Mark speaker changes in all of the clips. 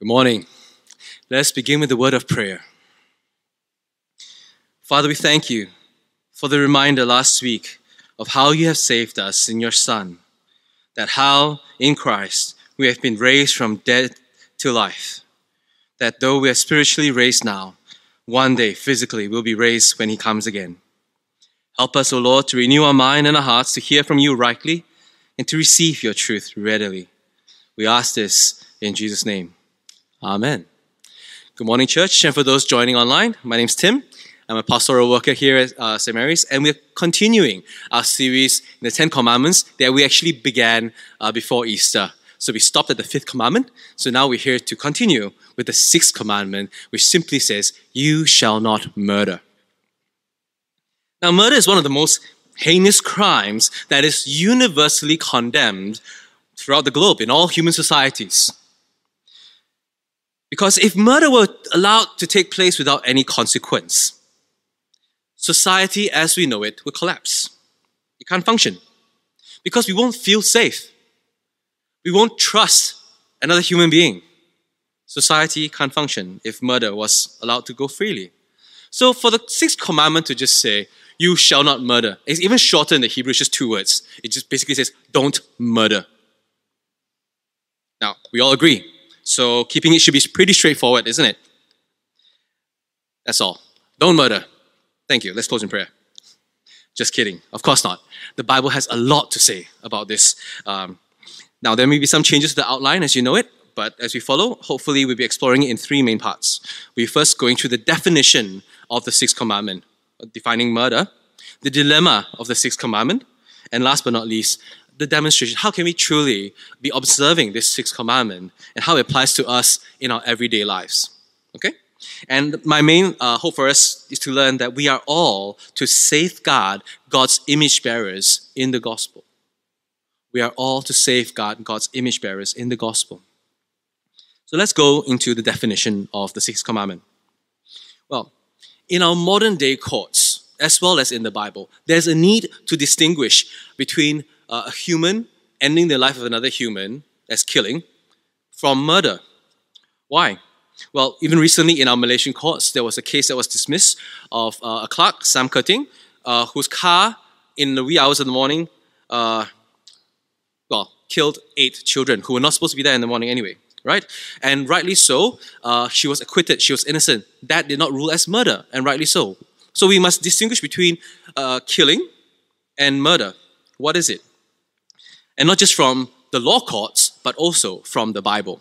Speaker 1: Good morning. Let's begin with the word of prayer. Father, we thank you for the reminder last week of how you have saved us in your Son, that how in Christ we have been raised from death to life, that though we are spiritually raised now, one day physically we'll be raised when He comes again. Help us, O Lord, to renew our mind and our hearts to hear from you rightly and to receive your truth readily. We ask this in Jesus' name. Amen. Good morning, church. And for those joining online, my name's Tim. I'm a pastoral worker here at uh, St. Mary's, and we're continuing our series in the Ten Commandments that we actually began uh, before Easter. So we stopped at the fifth commandment. So now we're here to continue with the sixth commandment, which simply says, You shall not murder. Now, murder is one of the most heinous crimes that is universally condemned throughout the globe in all human societies. Because if murder were allowed to take place without any consequence, society as we know it would collapse. It can't function. Because we won't feel safe. We won't trust another human being. Society can't function if murder was allowed to go freely. So for the sixth commandment to just say, you shall not murder, it's even shorter in the Hebrew, it's just two words. It just basically says, don't murder. Now, we all agree so keeping it should be pretty straightforward, isn't it? That's all. Don't murder. Thank you. Let's close in prayer. Just kidding. Of course not. The Bible has a lot to say about this. Um, now, there may be some changes to the outline as you know it, but as we follow, hopefully we'll be exploring it in three main parts. We're first going through the definition of the sixth commandment, defining murder, the dilemma of the sixth commandment, and last but not least, the demonstration. How can we truly be observing this sixth commandment and how it applies to us in our everyday lives? Okay? And my main uh, hope for us is to learn that we are all to safeguard God's image bearers in the gospel. We are all to safeguard God's image bearers in the gospel. So let's go into the definition of the sixth commandment. Well, in our modern day courts, as well as in the Bible, there's a need to distinguish between uh, a human ending the life of another human as killing from murder. Why? Well, even recently in our Malaysian courts, there was a case that was dismissed of uh, a clerk, Sam Ke Ting, uh, whose car in the wee hours of the morning, uh, well, killed eight children who were not supposed to be there in the morning anyway, right? And rightly so, uh, she was acquitted, she was innocent. That did not rule as murder, and rightly so. So we must distinguish between uh, killing and murder. What is it? And not just from the law courts, but also from the Bible.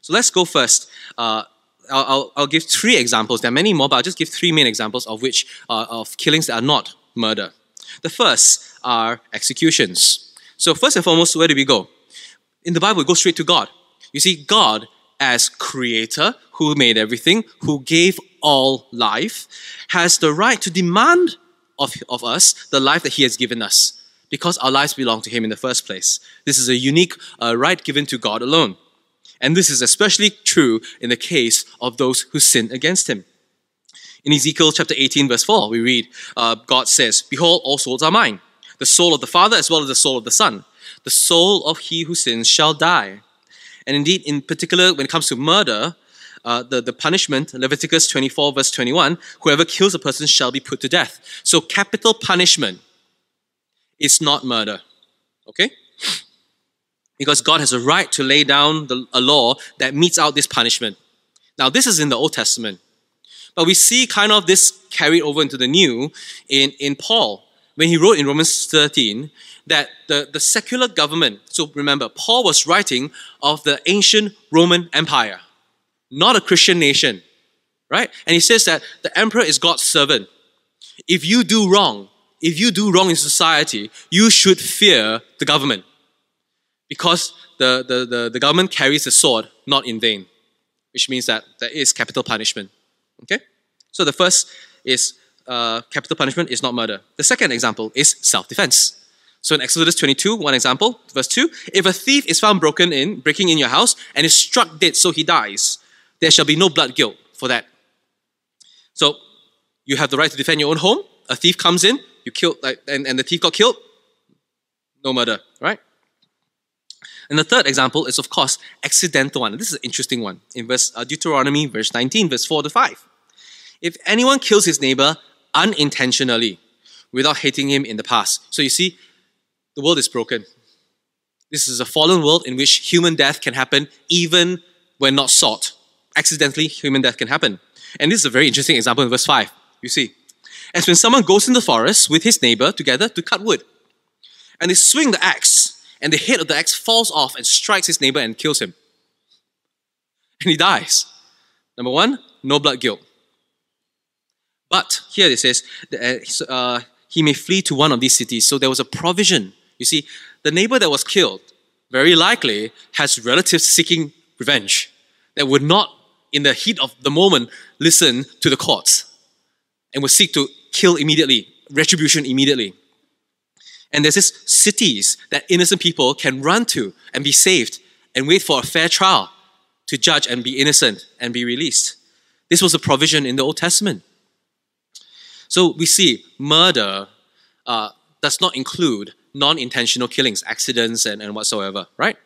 Speaker 1: So let's go first. Uh, I'll, I'll, give three examples. There are many more, but I'll just give three main examples of which uh, of killings that are not murder. The first are executions. So first and foremost, where do we go? In the Bible, we go straight to God. You see, God as creator who made everything, who gave all life, has the right to demand of, of us the life that he has given us because our lives belong to Him in the first place. This is a unique uh, right given to God alone. And this is especially true in the case of those who sin against Him. In Ezekiel chapter 18, verse 4, we read, uh, God says, Behold, all souls are mine, the soul of the Father as well as the soul of the Son. The soul of he who sins shall die. And indeed, in particular, when it comes to murder, uh, the, the punishment, Leviticus 24, verse 21, whoever kills a person shall be put to death. So, capital punishment is not murder. Okay? Because God has a right to lay down the, a law that metes out this punishment. Now, this is in the Old Testament. But we see kind of this carried over into the New in, in Paul, when he wrote in Romans 13 that the, the secular government, so remember, Paul was writing of the ancient Roman Empire, not a Christian nation, right? And he says that the emperor is God's servant. If you do wrong, if you do wrong in society, you should fear the government because the, the, the, the government carries the sword not in vain, which means that there is capital punishment. Okay? So the first is uh, capital punishment is not murder. The second example is self defense. So in Exodus 22, one example, verse 2 if a thief is found broken in, breaking in your house, and is struck dead so he dies, there shall be no blood guilt for that. So you have the right to defend your own home. A thief comes in, you killed, like, and, and the thief got killed, no murder, right? And the third example is, of course, accidental one. This is an interesting one in verse uh, Deuteronomy, verse 19, verse 4 to 5. If anyone kills his neighbor unintentionally, without hating him in the past. So you see, the world is broken. This is a fallen world in which human death can happen even when not sought. Accidentally, human death can happen. And this is a very interesting example in verse 5. You see, as when someone goes in the forest with his neighbor together to cut wood, and they swing the axe, and the head of the axe falls off and strikes his neighbor and kills him. And he dies. Number one, no blood guilt. But here it says, uh, he may flee to one of these cities. So there was a provision. You see, the neighbor that was killed very likely has relatives seeking revenge that would not, in the heat of the moment, listen to the courts and would seek to kill immediately, retribution immediately. And there's this cities that innocent people can run to and be saved and wait for a fair trial to judge and be innocent and be released. This was a provision in the Old Testament. So we see murder uh, does not include non intentional killings, accidents, and, and whatsoever, right?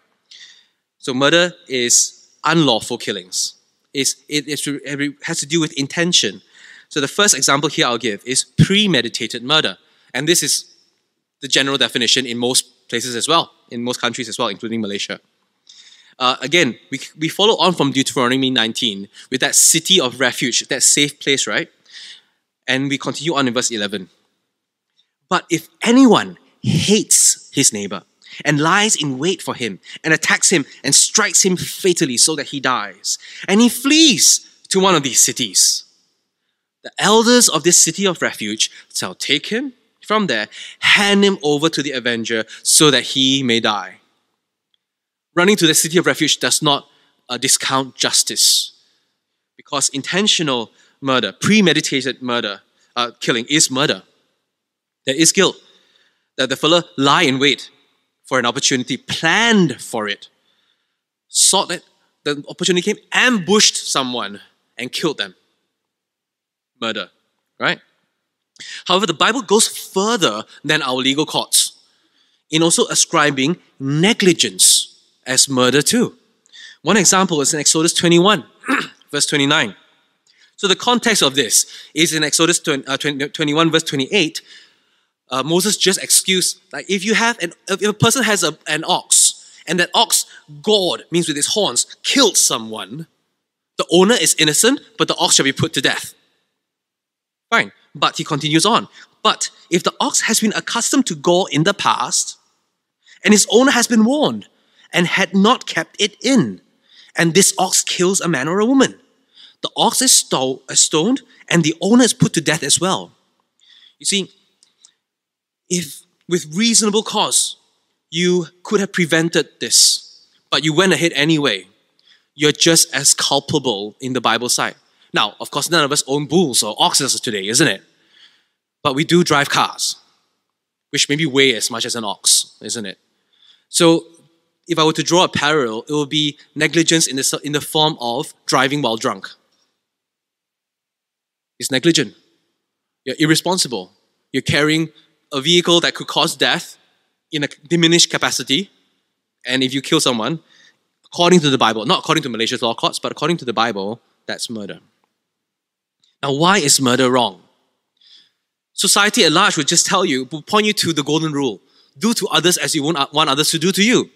Speaker 1: So murder is unlawful killings. It's, it, it has to do with intention. So the first example here I'll give is premeditated murder. And this is the general definition in most places as well, in most countries as well, including Malaysia. Uh, again, we, we follow on from Deuteronomy 19 with that city of refuge, that safe place, right? And we continue on in verse 11. But if anyone hates his neighbor and lies in wait for him and attacks him and strikes him fatally so that he dies, and he flees to one of these cities, the elders of this city of refuge shall take him from there, hand him over to the avenger so that he may die. Running to the city of refuge does not uh, discount justice because intentional murder, premeditated murder, uh, killing is murder. There is guilt. That the fellow lie in wait for an opportunity, planned for it, sought it, the opportunity came, ambushed someone, and killed them. Murder, right? However, the Bible goes further than our legal courts in also ascribing negligence as murder too. One example is in Exodus 21, verse 29. So the context of this is in Exodus 20, uh, 20, 21, verse 28. Uh, Moses just excused, like if you have an, if a person has a, an ox and that ox gored, means with its horns, killed someone, the owner is innocent, but the ox shall be put to death. Fine. But he continues on. But if the ox has been accustomed to gore in the past, and its owner has been warned, and had not kept it in, and this ox kills a man or a woman, the ox is uh, stoned and the owner is put to death as well. You see, if with reasonable cause you could have prevented this, but you went ahead anyway, you're just as culpable in the Bible side. Now, of course, none of us own bulls or oxes today, isn't it? But we do drive cars, which maybe weigh as much as an ox, isn't it? So, if I were to draw a parallel, it would be negligence in the, in the form of driving while drunk It's negligent. You're irresponsible. You're carrying a vehicle that could cause death in a diminished capacity. And if you kill someone, according to the Bible, not according to Malaysia's law courts, but according to the Bible, that's murder. Now, why is murder wrong? Society at large would just tell you, would point you to the golden rule do to others as you uh, want others to do to you.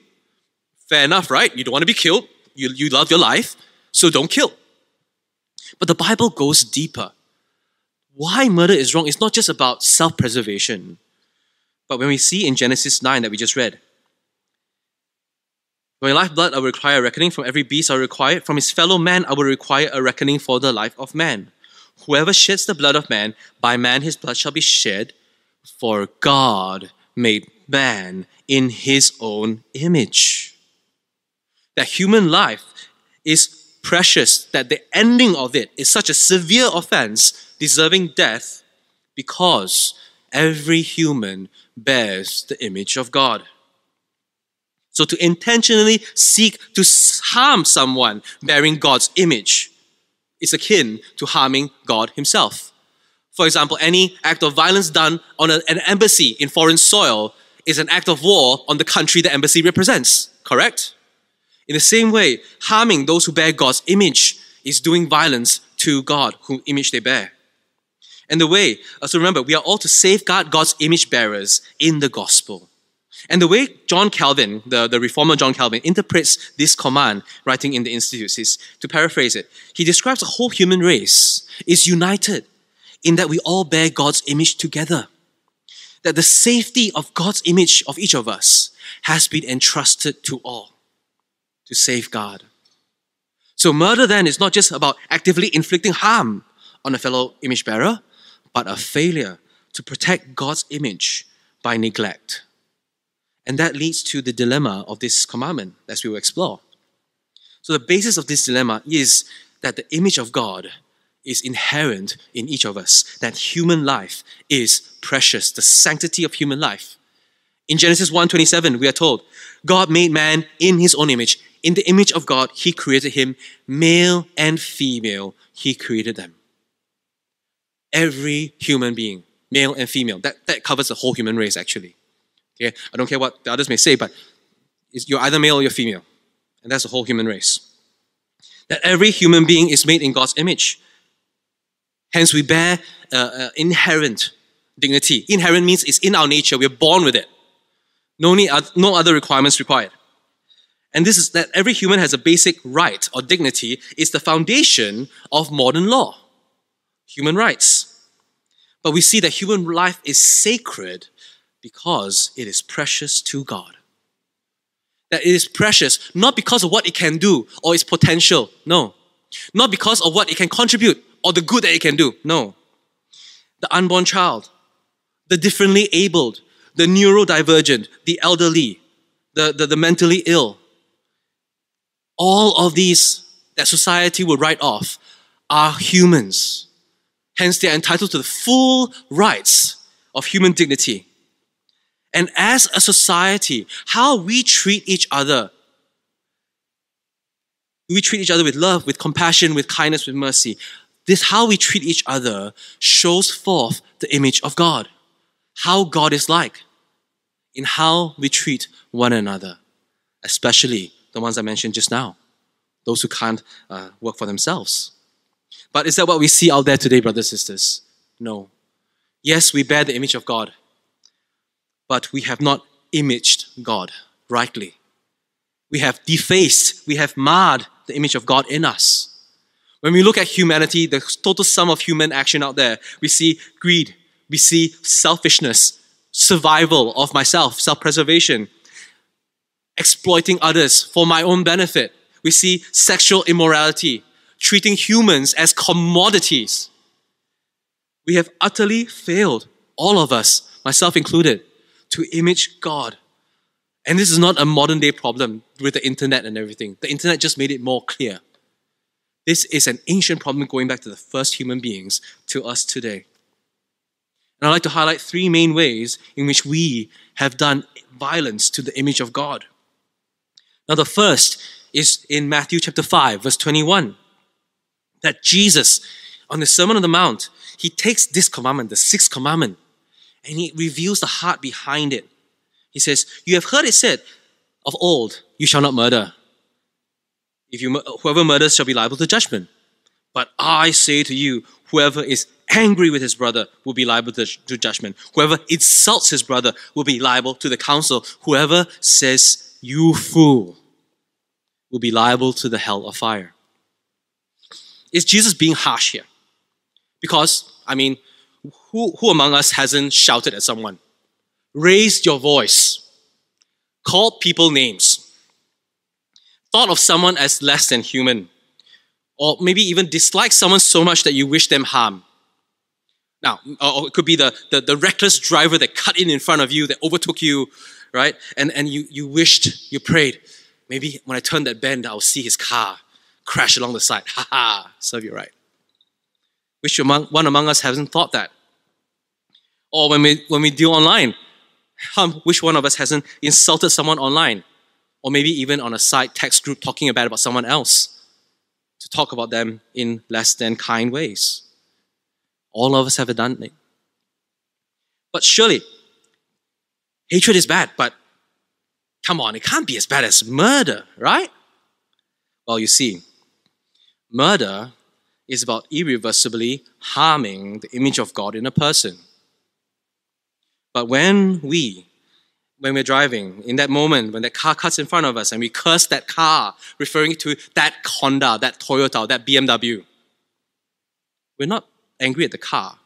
Speaker 1: Fair enough, right? You don't want to be killed. You, you love your life, so don't kill. But the Bible goes deeper why murder is wrong is not just about self preservation, but when we see in Genesis 9 that we just read. My lifeblood, I will require a reckoning. From every beast, I will require From his fellow man, I will require a reckoning for the life of man. Whoever sheds the blood of man, by man his blood shall be shed, for God made man in his own image. That human life is precious, that the ending of it is such a severe offense deserving death because every human bears the image of God. So to intentionally seek to harm someone bearing God's image is akin to harming God Himself. For example, any act of violence done on a, an embassy in foreign soil is an act of war on the country the embassy represents. correct? In the same way, harming those who bear God's image is doing violence to God, whose image they bear. And the way, uh, so remember, we are all to safeguard God's image bearers in the gospel. And the way John Calvin, the, the reformer John Calvin, interprets this command, writing in the Institutes, is to paraphrase it, he describes the whole human race is united in that we all bear God's image together. That the safety of God's image of each of us has been entrusted to all to safeguard. So, murder then is not just about actively inflicting harm on a fellow image bearer, but a failure to protect God's image by neglect. And that leads to the dilemma of this commandment, as we will explore. So, the basis of this dilemma is that the image of God is inherent in each of us, that human life is precious, the sanctity of human life. In Genesis 1:27, we are told, God made man in his own image. In the image of God, he created him, male and female, he created them. Every human being, male and female, that, that covers the whole human race actually. Okay, I don't care what the others may say, but you're either male or you're female. And that's the whole human race. That every human being is made in God's image. Hence, we bear uh, uh, inherent dignity. Inherent means it's in our nature, we're born with it. No, need, no other requirements required. And this is that every human has a basic right or dignity is the foundation of modern law, human rights. But we see that human life is sacred because it is precious to God. That it is precious not because of what it can do or its potential, no. Not because of what it can contribute or the good that it can do, no. The unborn child, the differently abled, the neurodivergent, the elderly, the, the, the mentally ill, all of these that society will write off are humans. Hence, they are entitled to the full rights of human dignity. And as a society, how we treat each other. We treat each other with love, with compassion, with kindness, with mercy. This how we treat each other shows forth the image of God. How God is like in how we treat one another, especially the ones I mentioned just now, those who can't uh, work for themselves. But is that what we see out there today, brothers and sisters? No. Yes, we bear the image of God, but we have not imaged God rightly. We have defaced, we have marred the image of God in us. When we look at humanity, the total sum of human action out there, we see greed, we see selfishness, survival of myself, self preservation, exploiting others for my own benefit. We see sexual immorality, treating humans as commodities. We have utterly failed, all of us, myself included, to image God. And this is not a modern day problem with the internet and everything. The internet just made it more clear. This is an ancient problem going back to the first human beings to us today. And I'd like to highlight three main ways in which we have done violence to the image of God. Now, the first is in Matthew chapter 5, verse 21, that Jesus, on the Sermon on the Mount, he takes this commandment, the sixth commandment, and he reveals the heart behind it. He says, You have heard it said of old, you shall not murder. If you, whoever murders shall be liable to judgment. But I say to you, whoever is angry with his brother will be liable to, to judgment. Whoever insults his brother will be liable to the council. Whoever says, you fool, will be liable to the hell of fire. Is Jesus being harsh here? Because, I mean, who, who among us hasn't shouted at someone? Raised your voice, called people names, thought of someone as less than human, or maybe even disliked someone so much that you wish them harm. Now, or it could be the, the, the, reckless driver that cut in in front of you, that overtook you, right? And, and you, you wished, you prayed, maybe when I turn that bend, I'll see his car crash along the side. Ha ha, serve you right. Which among, one among us hasn't thought that? Or when we, when we deal online, which one of us hasn't insulted someone online? Or maybe even on a side text group talking bad about someone else to talk about them in less than kind ways. All of us have done it. But surely, hatred is bad, but Come on, it can't be as bad as murder, right? Well, you see, murder is about irreversibly harming the image of God in a person. But when we, when we're driving, in that moment, when that car cuts in front of us and we curse that car, referring to that Honda, that Toyota, that BMW, we're not angry at the car.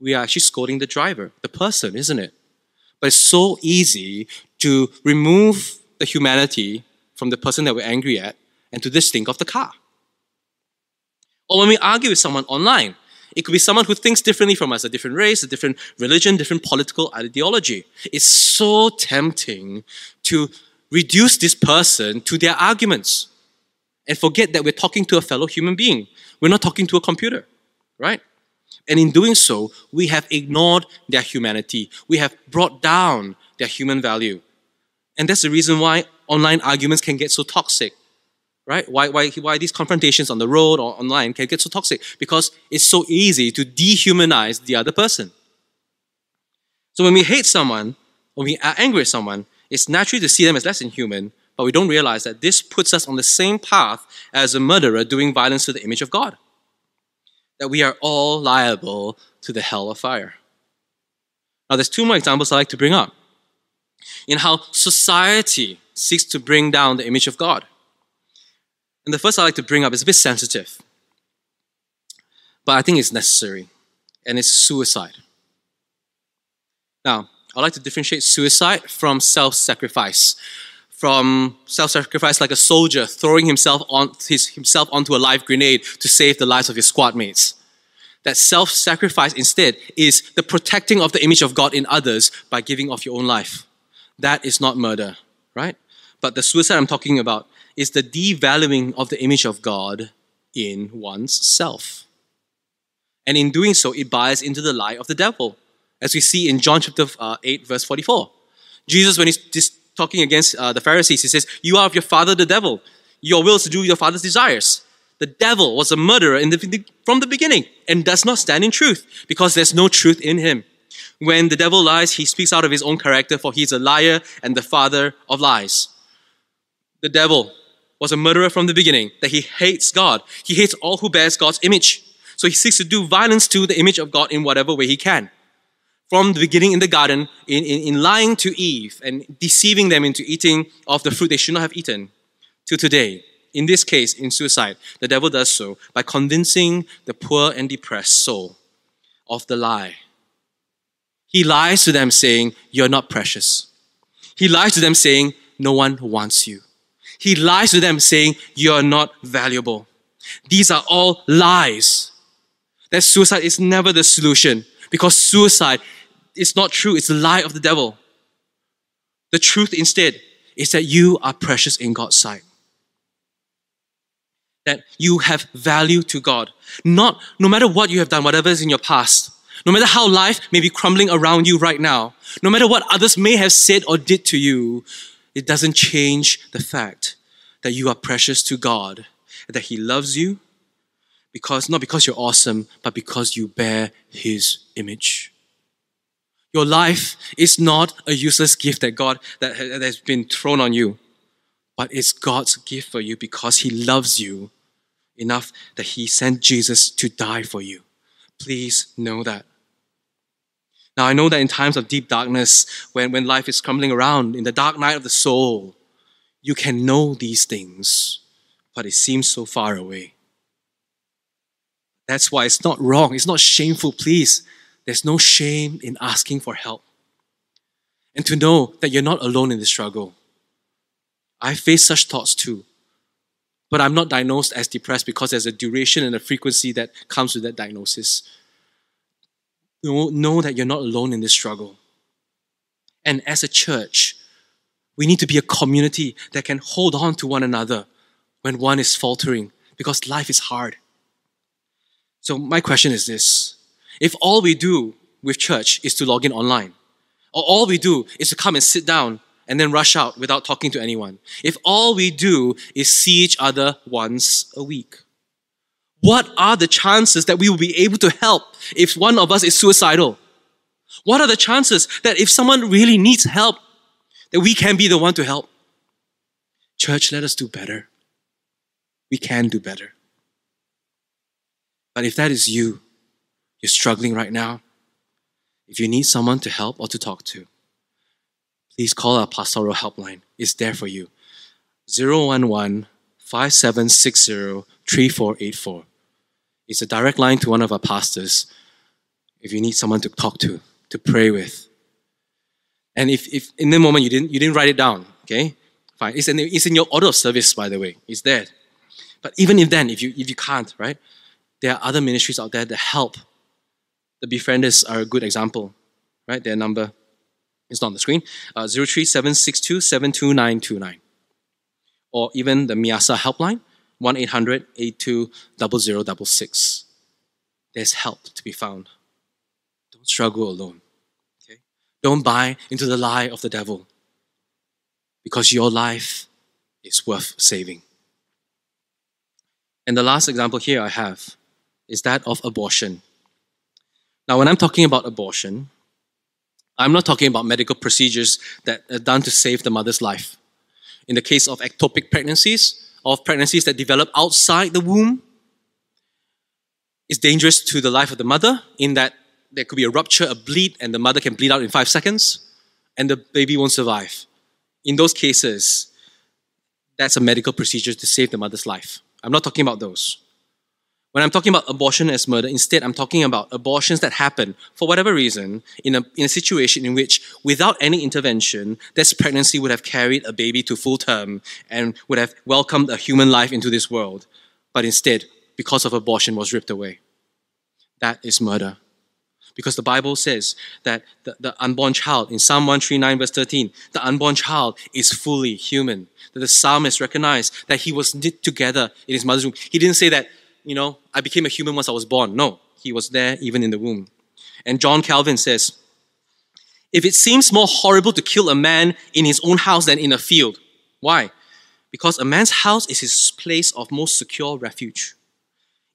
Speaker 1: We are actually scolding the driver, the person, isn't it? But it's so easy to remove the humanity from the person that we're angry at and to just think of the car. Or when we argue with someone online, it could be someone who thinks differently from us, a different race, a different religion, different political ideology. It's so tempting to reduce this person to their arguments and forget that we're talking to a fellow human being. We're not talking to a computer, right? And in doing so, we have ignored their humanity. We have brought down their human value. And that's the reason why online arguments can get so toxic right? Why, why, why these confrontations on the road or online can get so toxic? Because it's so easy to dehumanize the other person. So when we hate someone, when we are angry at someone, it's natural to see them as less than human, but we don't realize that this puts us on the same path as a murderer doing violence to the image of God. That we are all liable to the hell of fire. Now, there's two more examples I like to bring up in how society seeks to bring down the image of God. And the first I'd like to bring up is a bit sensitive, but I think it's necessary, and it's suicide. Now, I'd like to differentiate suicide from self sacrifice. From self sacrifice, like a soldier throwing himself, on, his, himself onto a live grenade to save the lives of his squad mates. That self sacrifice instead is the protecting of the image of God in others by giving of your own life. That is not murder, right? But the suicide I'm talking about is the devaluing of the image of God in one's self. And in doing so, it buys into the lie of the devil, as we see in John chapter uh, 8, verse 44. Jesus, when he's talking against uh, the Pharisees, he says, You are of your father, the devil. Your will is to do your father's desires. The devil was a murderer the, from the beginning and does not stand in truth because there's no truth in him. When the devil lies, he speaks out of his own character, for he's a liar and the father of lies. The devil was a murderer from the beginning, that he hates God. He hates all who bears God's image. So he seeks to do violence to the image of God in whatever way he can. From the beginning in the garden, in, in, in lying to Eve and deceiving them into eating of the fruit they should not have eaten, to today, in this case, in suicide, the devil does so by convincing the poor and depressed soul of the lie. He lies to them saying, You're not precious. He lies to them saying, No one wants you. He lies to them saying, You are not valuable. These are all lies. That suicide is never the solution because suicide is not true, it's a lie of the devil. The truth instead is that you are precious in God's sight. That you have value to God. Not no matter what you have done, whatever is in your past, no matter how life may be crumbling around you right now, no matter what others may have said or did to you, it doesn't change the fact that you are precious to God, that He loves you because not because you're awesome, but because you bear His image. Your life is not a useless gift that God that has been thrown on you, but it's God's gift for you because He loves you enough that He sent Jesus to die for you. Please know that. Now, I know that in times of deep darkness, when, when life is crumbling around, in the dark night of the soul, you can know these things, but it seems so far away. That's why it's not wrong, it's not shameful, please. There's no shame in asking for help. And to know that you're not alone in the struggle. I face such thoughts too. But I'm not diagnosed as depressed because there's a duration and a frequency that comes with that diagnosis know, that you're not alone in this struggle. And as a church, we need to be a community that can hold on to one another when one is faltering because life is hard. So, my question is this if all we do with church is to log in online, or all we do is to come and sit down and then rush out without talking to anyone, if all we do is see each other once a week, what are the chances that we will be able to help if one of us is suicidal? What are the chances that if someone really needs help, that we can be the one to help? Church, let us do better. We can do better. But if that is you, you're struggling right now, if you need someone to help or to talk to, please call our pastoral helpline. It's there for you. 011 5760 3484. It's a direct line to one of our pastors if you need someone to talk to, to pray with. And if, if in the moment you didn't, you didn't write it down, okay? Fine. It's in, it's in your order of service, by the way. It's there. But even if then, if you, if you can't, right? There are other ministries out there that help. The Befrienders are a good example, right? Their number is not on the screen. Uh, 03762 72929. Or even the Miasa helpline, 1 800 82 0066. There's help to be found. Don't struggle alone. Okay? Don't buy into the lie of the devil because your life is worth saving. And the last example here I have is that of abortion. Now, when I'm talking about abortion, I'm not talking about medical procedures that are done to save the mother's life. In the case of ectopic pregnancies, of pregnancies that develop outside the womb, is dangerous to the life of the mother in that there could be a rupture, a bleed, and the mother can bleed out in five seconds, and the baby won't survive. In those cases, that's a medical procedure to save the mother's life. I'm not talking about those. When I'm talking about abortion as murder, instead, I'm talking about abortions that happen for whatever reason in a, in a situation in which, without any intervention, this pregnancy would have carried a baby to full term and would have welcomed a human life into this world, but instead, because of abortion, was ripped away. That is murder. Because the Bible says that the, the unborn child, in Psalm 139, verse 13, the unborn child is fully human. That the psalmist recognized that he was knit together in his mother's womb. He didn't say that you know, I became a human once I was born. No, he was there even in the womb. And John Calvin says, if it seems more horrible to kill a man in his own house than in a field, why? Because a man's house is his place of most secure refuge.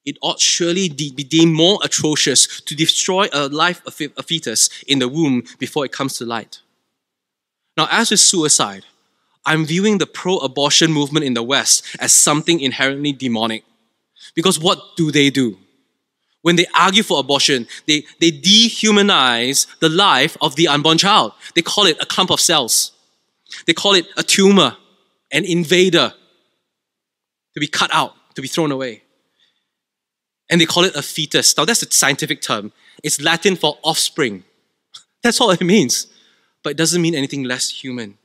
Speaker 1: It ought surely be deemed more atrocious to destroy a life, of a fetus, in the womb before it comes to light. Now, as with suicide, I'm viewing the pro abortion movement in the West as something inherently demonic. Because what do they do? When they argue for abortion, they, they dehumanize the life of the unborn child. They call it a clump of cells. They call it a tumor, an invader to be cut out, to be thrown away. And they call it a fetus. Now, that's a scientific term. It's Latin for offspring. That's all it means. But it doesn't mean anything less human.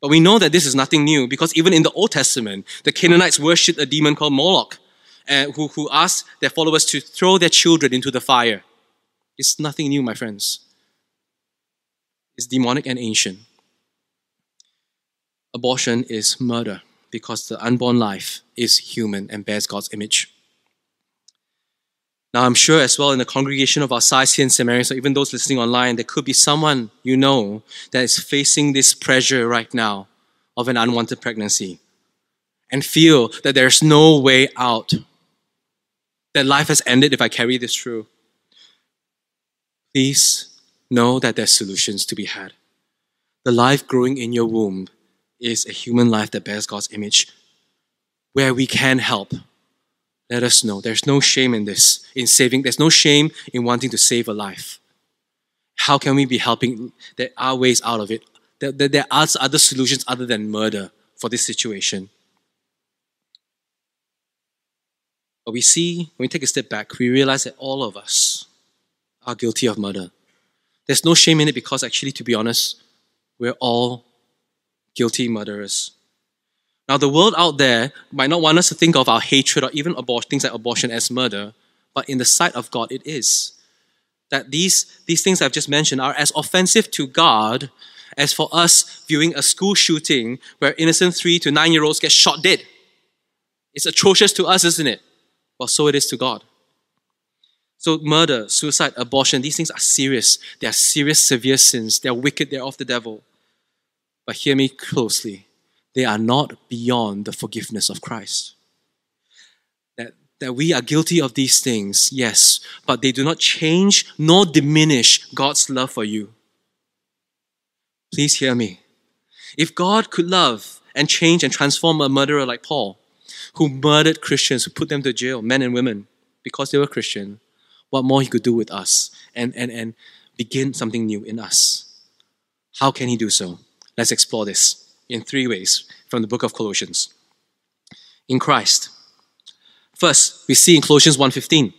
Speaker 1: But we know that this is nothing new because even in the Old Testament, the Canaanites worshipped a demon called Moloch uh, who, who asked their followers to throw their children into the fire. It's nothing new, my friends. It's demonic and ancient. Abortion is murder because the unborn life is human and bears God's image. Now, I'm sure as well in the congregation of our size here in St. Mary's, so even those listening online, there could be someone you know that is facing this pressure right now of an unwanted pregnancy and feel that there's no way out that life has ended if I carry this through. Please know that there's solutions to be had. The life growing in your womb is a human life that bears God's image. Where we can help, let us know. There's no shame in this, in saving. There's no shame in wanting to save a life. How can we be helping? There are ways out of it. There, there, there are other solutions other than murder for this situation. But we see, when we take a step back, we realize that all of us are guilty of murder. There's no shame in it because, actually, to be honest, we're all guilty murderers. Now, the world out there might not want us to think of our hatred or even things like abortion as murder, but in the sight of God, it is. That these, these things I've just mentioned are as offensive to God as for us viewing a school shooting where innocent three to nine year olds get shot dead. It's atrocious to us, isn't it? Well, so it is to God. So, murder, suicide, abortion, these things are serious. They are serious, severe sins. They are wicked, they are of the devil. But hear me closely they are not beyond the forgiveness of Christ. That, that we are guilty of these things, yes, but they do not change nor diminish God's love for you. Please hear me. If God could love and change and transform a murderer like Paul, who murdered Christians, who put them to jail, men and women, because they were Christian, what more he could do with us and, and, and begin something new in us. How can he do so? Let's explore this in three ways from the book of Colossians. In Christ. First, we see in Colossians 1:15.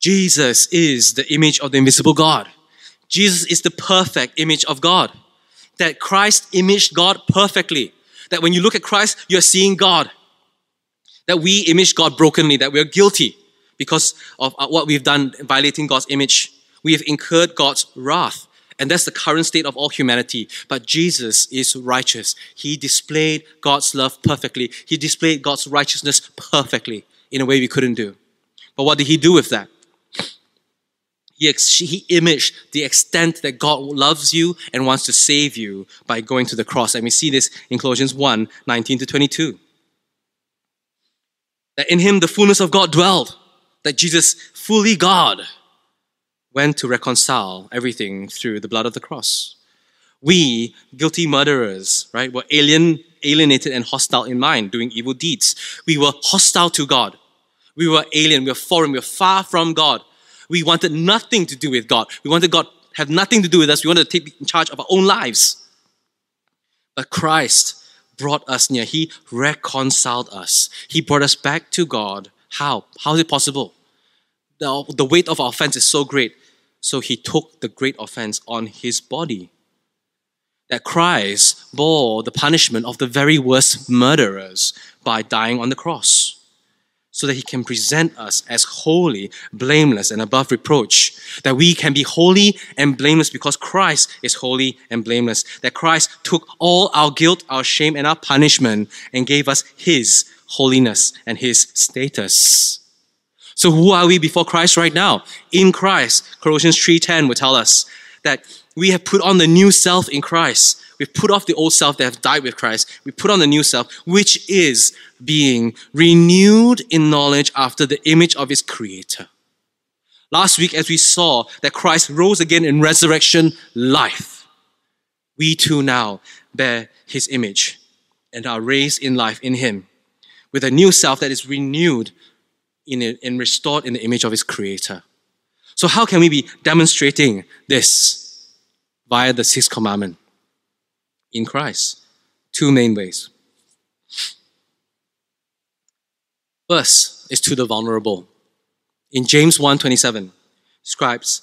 Speaker 1: Jesus is the image of the invisible God. Jesus is the perfect image of God. That Christ imaged God perfectly. That when you look at Christ, you're seeing God. That we image God brokenly, that we're guilty because of uh, what we've done violating God's image. We have incurred God's wrath. And that's the current state of all humanity. But Jesus is righteous. He displayed God's love perfectly. He displayed God's righteousness perfectly in a way we couldn't do. But what did he do with that? He, ex- he imaged the extent that God loves you and wants to save you by going to the cross. And we see this in Colossians 1 19 to 22. That in him the fullness of God dwelled, that Jesus, fully God, went to reconcile everything through the blood of the cross. We, guilty murderers, right, were alien, alienated and hostile in mind, doing evil deeds. We were hostile to God. We were alien, we were foreign, we were far from God. We wanted nothing to do with God. We wanted God have nothing to do with us. We wanted to take in charge of our own lives. But Christ brought us near. He reconciled us. He brought us back to God. How? How is it possible? The, the weight of our offense is so great. So he took the great offense on his body. That Christ bore the punishment of the very worst murderers by dying on the cross. So that he can present us as holy, blameless, and above reproach. That we can be holy and blameless because Christ is holy and blameless. That Christ took all our guilt, our shame, and our punishment and gave us his holiness and his status. So who are we before Christ right now? In Christ. Colossians 3.10 will tell us that we have put on the new self in Christ. We've put off the old self that have died with Christ. We put on the new self, which is being renewed in knowledge after the image of his creator. Last week, as we saw that Christ rose again in resurrection life, we too now bear his image and are raised in life in him with a new self that is renewed in and restored in the image of his creator. So, how can we be demonstrating this via the sixth commandment in Christ? Two main ways. First is to the vulnerable. In James 1:27, describes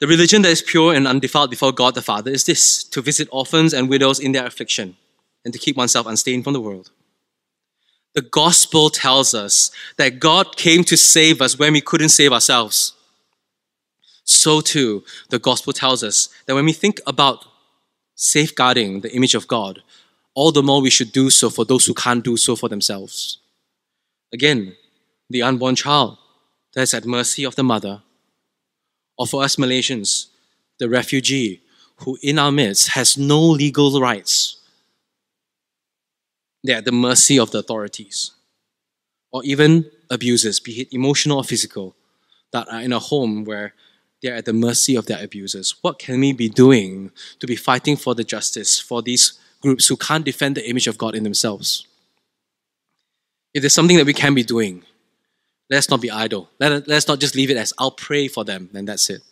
Speaker 1: the religion that is pure and undefiled before God the Father is this to visit orphans and widows in their affliction and to keep oneself unstained from the world. The gospel tells us that God came to save us when we couldn't save ourselves. So too, the gospel tells us that when we think about safeguarding the image of God, all the more we should do so for those who can't do so for themselves. Again, the unborn child that is at mercy of the mother, or for us Malaysians, the refugee who in our midst has no legal rights they're at the mercy of the authorities. Or even abusers, be it emotional or physical, that are in a home where they're at the mercy of their abusers. What can we be doing to be fighting for the justice for these groups who can't defend the image of God in themselves? If there's something that we can be doing, let's not be idle. Let, let's not just leave it as I'll pray for them and that's it.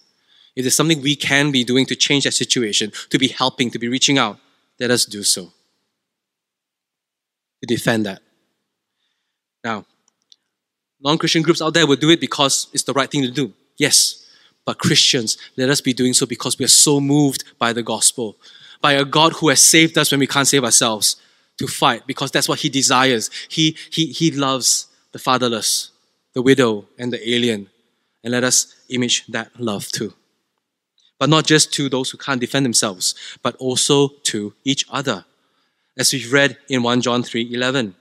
Speaker 1: If there's something we can be doing to change that situation, to be helping, to be reaching out, let us do so to defend that. Now, non Christian groups out there will do it because it's the right thing to do. Yes. But Christians, let us be doing so because we are so moved by the gospel, by a God who has saved us when we can't save ourselves, to fight because that's what He desires. He, he, he loves the fatherless, the widow, and the alien. And let us image that love too. But not just to those who can't defend themselves, but also to each other as we've read in 1 John 3 11.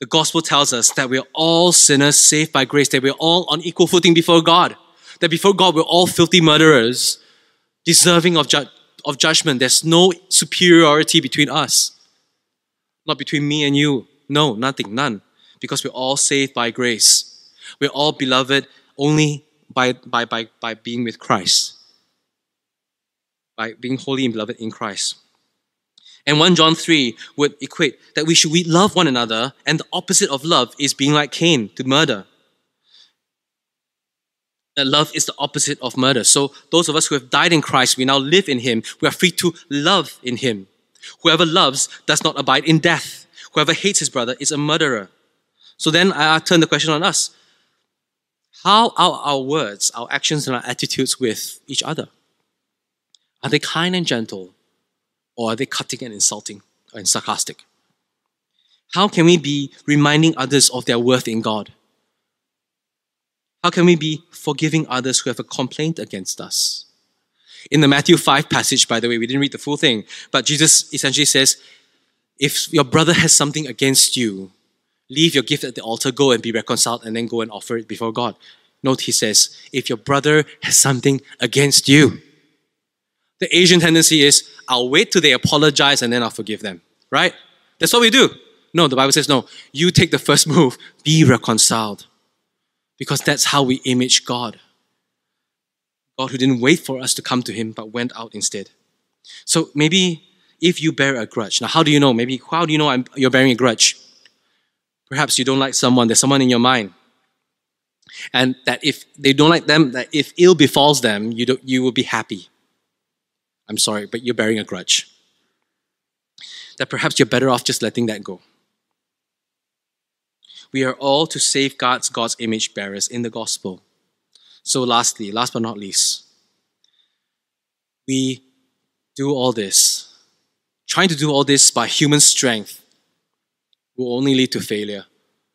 Speaker 1: The gospel tells us that we're all sinners saved by grace, that we're all on equal footing before God, that before God we're all filthy murderers, deserving of, ju- of judgment. There's no superiority between us, not between me and you. No, nothing, none, because we're all saved by grace. We're all beloved only by, by, by, by being with Christ, by being holy and beloved in Christ. And 1 John 3 would equate that we should we love one another, and the opposite of love is being like Cain, to murder. That love is the opposite of murder. So those of us who have died in Christ, we now live in Him. We are free to love in Him. Whoever loves does not abide in death. Whoever hates his brother is a murderer. So then I turn the question on us. How are our words, our actions, and our attitudes with each other? Are they kind and gentle? Or are they cutting and insulting and sarcastic? How can we be reminding others of their worth in God? How can we be forgiving others who have a complaint against us? In the Matthew 5 passage, by the way, we didn't read the full thing, but Jesus essentially says, if your brother has something against you, leave your gift at the altar, go and be reconciled, and then go and offer it before God. Note he says, if your brother has something against you. The Asian tendency is, I'll wait till they apologize and then I'll forgive them, right? That's what we do. No, the Bible says, no, you take the first move, be reconciled. Because that's how we image God. God who didn't wait for us to come to Him, but went out instead. So maybe if you bear a grudge, now how do you know? Maybe how do you know I'm, you're bearing a grudge? Perhaps you don't like someone, there's someone in your mind. And that if they don't like them, that if ill befalls them, you, don't, you will be happy. I'm sorry, but you're bearing a grudge. That perhaps you're better off just letting that go. We are all to safeguard God's image bearers in the gospel. So, lastly, last but not least, we do all this. Trying to do all this by human strength will only lead to failure.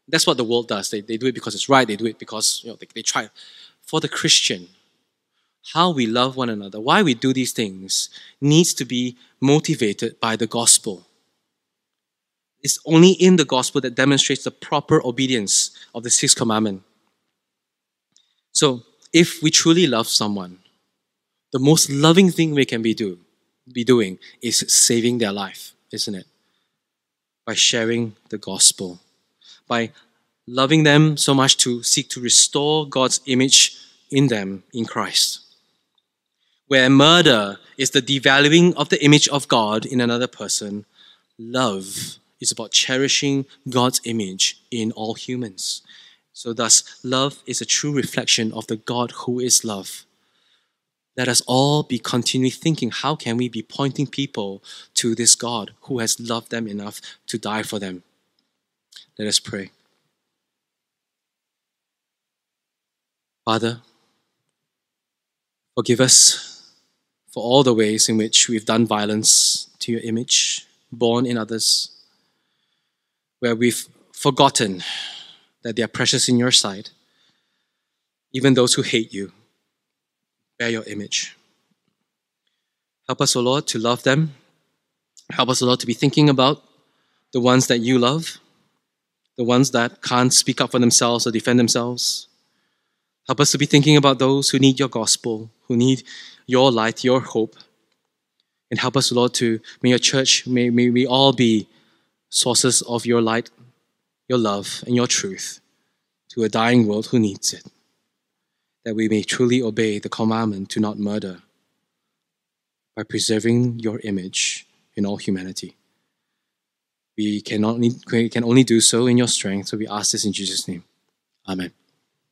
Speaker 1: That's what the world does. They, they do it because it's right, they do it because you know, they, they try. For the Christian, how we love one another, why we do these things, needs to be motivated by the gospel. It's only in the gospel that demonstrates the proper obedience of the sixth commandment. So, if we truly love someone, the most loving thing we can be do be doing is saving their life, isn't it? By sharing the gospel, by loving them so much to seek to restore God's image in them in Christ. Where murder is the devaluing of the image of God in another person, love is about cherishing God's image in all humans. So, thus, love is a true reflection of the God who is love. Let us all be continually thinking how can we be pointing people to this God who has loved them enough to die for them? Let us pray. Father, forgive us for all the ways in which we've done violence to your image, borne in others, where we've forgotten that they are precious in your sight, even those who hate you bear your image. Help us, O Lord, to love them. Help us, O Lord, to be thinking about the ones that you love, the ones that can't speak up for themselves or defend themselves. Help us to be thinking about those who need your gospel, who need your light, your hope. And help us, Lord, to may your church, may, may we all be sources of your light, your love, and your truth to a dying world who needs it that we may truly obey the commandment to not murder by preserving your image in all humanity. We can only, we can only do so in your strength, so we ask this in Jesus' name. Amen.